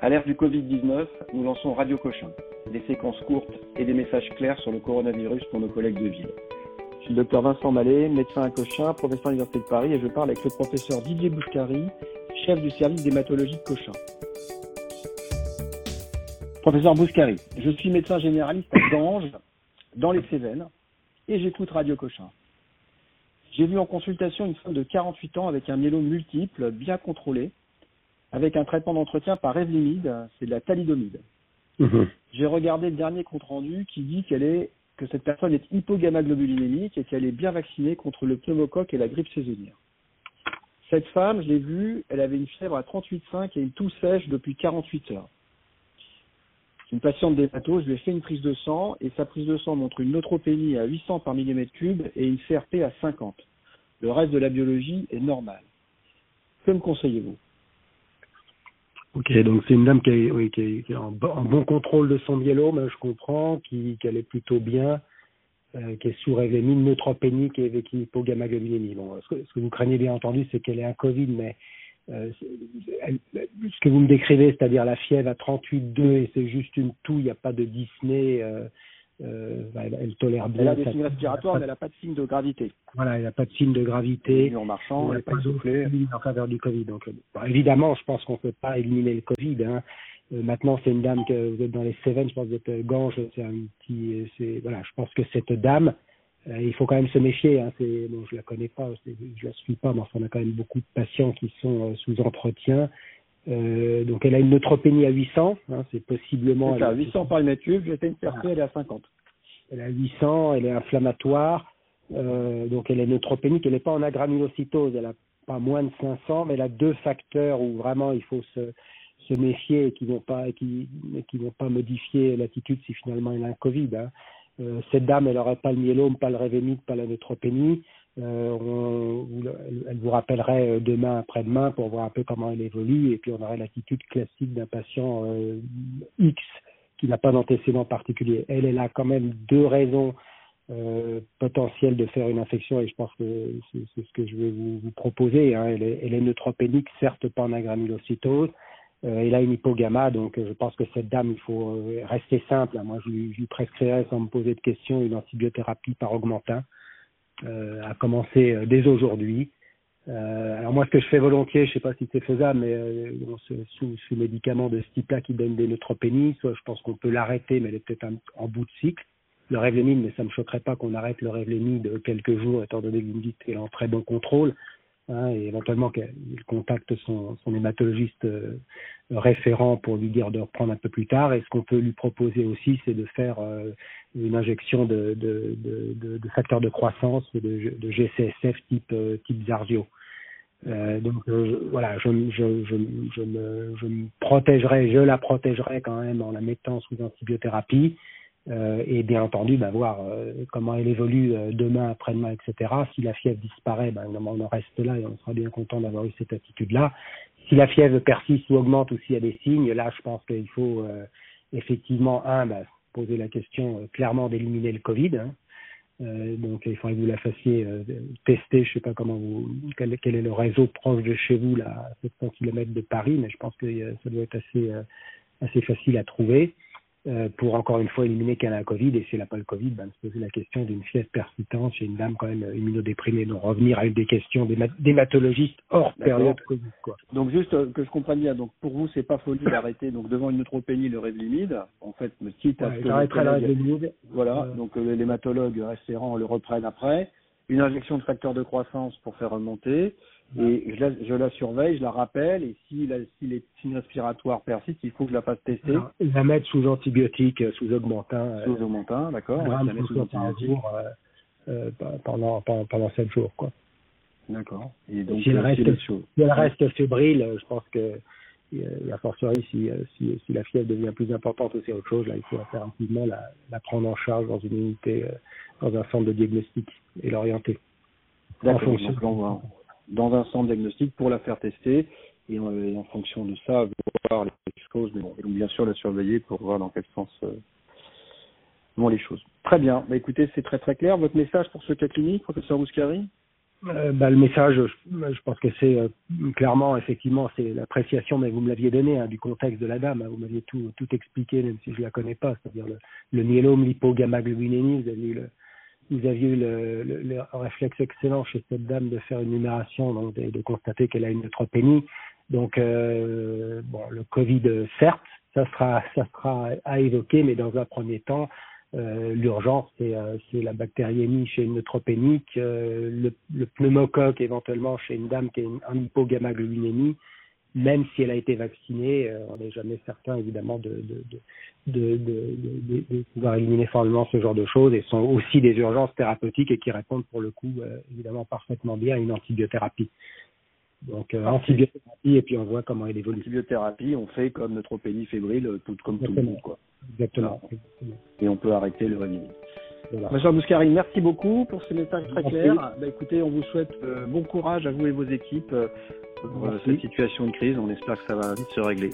À l'ère du Covid-19, nous lançons Radio Cochin, des séquences courtes et des messages clairs sur le coronavirus pour nos collègues de ville. Je suis le docteur Vincent Mallet, médecin à Cochin, professeur à l'Université de Paris, et je parle avec le professeur Didier Bouchkari, chef du service d'hématologie de Cochin. Professeur Bouchkari, je suis médecin généraliste à Ganges, dans les Cévennes, et j'écoute Radio Cochin. J'ai vu en consultation une femme de 48 ans avec un myélome multiple, bien contrôlé, avec un traitement d'entretien par Revlimid, c'est de la thalidomide. Mhm. J'ai regardé le dernier compte rendu qui dit qu'elle est que cette personne est hypogammaglobulinémique et qu'elle est bien vaccinée contre le pneumocoque et la grippe saisonnière. Cette femme, je l'ai vue, elle avait une fièvre à 38,5 et une toux sèche depuis 48 heures. C'est une patiente d'hépato, je lui ai fait une prise de sang et sa prise de sang montre une neutropénie à 800 par millimètre cube et une CRP à 50. Le reste de la biologie est normal. Que me conseillez-vous? Ok, donc c'est une dame qui est, qui est, en, bon contrôle de son myélome, je comprends, qui, qu'elle est plutôt bien, euh, qui est sous révémine neutropénique et avec une hypogammaglobulinémie. Bon, ce que, ce que, vous craignez bien entendu, c'est qu'elle ait un Covid, mais euh, ce que vous me décrivez, c'est-à-dire la fièvre à 38,2 et c'est juste une toux, il n'y a pas de dyspnée, euh, euh, elle, tolère bien. Elle a des signes respiratoires, mais elle n'a pas de signe de gravité. Voilà, elle n'a pas de signe de gravité. En marchant, elle n'a pas soufflé. En faveur du Covid. Donc, évidemment, je pense qu'on ne peut pas éliminer le Covid. Hein. Euh, maintenant, c'est une dame que vous êtes dans les Cévennes, je pense que vous êtes euh, Gange, c'est un petit, c'est voilà, je pense que cette dame, euh, il faut quand même se méfier. Hein, c'est, bon, je la connais pas, je la suis pas, mais enfin, on a quand même beaucoup de patients qui sont sous entretien. Euh, donc elle a une neutropénie à 800, hein, c'est possiblement. C'est 800 par le mètre cube, fait une CRP, elle est à 50. Elle a 800, elle est inflammatoire, euh, donc elle est neutropénique, elle n'est pas en agranulocytose, elle a pas moins de 500, mais elle a deux facteurs où vraiment il faut se, se méfier et qui vont pas qui, qui vont pas modifier l'attitude si finalement elle a un Covid. Hein. Euh, cette dame, elle n'aurait pas le myélome, pas le révémite, pas la neutropénie. Euh, elle vous rappellerait euh, demain, après-demain, pour voir un peu comment elle évolue, et puis on aurait l'attitude classique d'un patient euh, X qui n'a pas d'antécédent particulier. Elle, elle a quand même deux raisons potentielles de faire une infection, et je pense que c'est ce que je vais vous, proposer. Hein. Elle, est, neutropénique, certes pas en agranulocytose, elle a une hypogamma, donc je pense que cette dame, il faut rester simple. Moi, je lui, je lui prescrirais, sans me poser de questions, une antibiothérapie par augmentin à commencer euh, dès aujourd'hui. Euh, alors moi, ce que je fais volontiers, je sais pas si c'est faisable, mais euh, sous, sous médicaments de ce type-là qui donnent des neutropénies, soit je pense qu'on peut l'arrêter, mais elle est peut-être en bout de cycle. Le Revlimid, mais ça me choquerait pas qu'on arrête le Revlimid quelques jours, étant donné que est en très bon contrôle hein, et éventuellement qu'il contacte son, hématologiste euh, référent pour lui dire de reprendre un peu plus tard. Et ce qu'on peut lui proposer aussi, c'est de faire euh, une injection de, de, facteurs de croissance, de, de GCSF type, euh, type donc voilà, je, je, je, me, je me protégerai, je la protégerai quand même en la mettant sous antibiothérapie. Euh, et bien entendu bah, voir euh, comment elle évolue euh, demain, après-demain, etc. Si la fièvre disparaît, ben, on en reste là et on sera bien content d'avoir eu cette attitude-là. Si la fièvre persiste ou augmente ou s'il y a des signes, là je pense qu'il faut effectivement, un, bah, poser la question clairement d'éliminer le Covid. Hein. donc il faudrait que vous la fassiez tester, je sais pas comment vous quel, quel, est le réseau proche de chez vous, là, à 700 km de Paris, mais je pense que ça doit être assez assez facile à trouver. Euh, pour encore une fois éliminer qu'elle a un Covid et si elle n'a pas le Covid, ben, se poser la question d'une fièvre persistante chez une dame quand même immunodéprimée. Donc revenir à une des questions d'hématologistes hors période Covid. Quoi. Donc juste euh, que je comprenne bien, donc pour vous c'est pas folie d'arrêter donc devant une neutropénie le Revlimid, en fait me quitte à ce que le Voilà, euh... donc euh, l'hématologue référent le reprenne après, une injection de facteur de croissance pour faire remonter, et je la, je la, surveille, je la rappelle, et si, la, si les signes respiratoires persistent, il faut que je la fasse tester. La mettre sous antibiotique, euh, sous augmentin. Euh, sous augmentin, d'accord. Ouais, la mettre sous antibiotique. Euh, euh, pendant, pendant, pendant 7 jours, quoi. D'accord. Et donc, si elle reste, si elle reste fébrile, je pense que, et a fortiori, si, si, si la fièvre devient plus importante ou c'est autre chose, là, il faut impérativement la, la prendre en charge dans une unité, dans un centre de diagnostic et l'orienter. D'accord. En fonction dans un centre diagnostic pour la faire tester et, euh, en fonction de ça, voir les choses, mais bon, et donc bien sûr la surveiller pour voir dans quel sens euh, vont les choses. Très bien. Bah, écoutez, c'est très très clair. Votre message pour ce cas clinique, professeur Bouscari euh, bah, le message, je, pense que c'est euh, clairement, effectivement, c'est l'appréciation, mais vous me l'aviez donné, hein, du contexte de la dame. Hein, vous m'aviez tout, tout expliqué, même si je la connais pas, c'est-à-dire le, le myélome lipogamagglobulinémie. Vous aviez eu le, vous aviez eu le, le, réflexe excellent chez cette dame de faire une numération, donc de, de constater qu'elle a une neutropénie. Donc, euh, bon, le Covid, certes, ça sera, ça sera à évoquer, mais dans un premier temps, euh, l'urgence, c'est euh, la bactériémie chez une neutropénique, euh, le, le, pneumocoque éventuellement chez une dame qui a un hypogammaglobulinémie, même si elle a été vaccinée, euh, on n'est jamais certain évidemment de, de, de, de, de pouvoir éliminer formellement ce genre de choses et sont aussi des urgences thérapeutiques et qui répondent pour le coup évidemment parfaitement bien à une antibiothérapie. Donc euh, antibiothérapie et puis on voit comment elle évolue. Antibiothérapie, on fait comme neutropénie fébrile, tout, comme tout le monde. Quoi. Exactement. Et on peut arrêter le régime. Voilà. Monsieur Bouscari, merci beaucoup pour ce message très clair. Bah, écoutez, on vous souhaite euh, bon courage à vous et vos équipes euh, cette situation de crise. On espère que ça va vite se régler.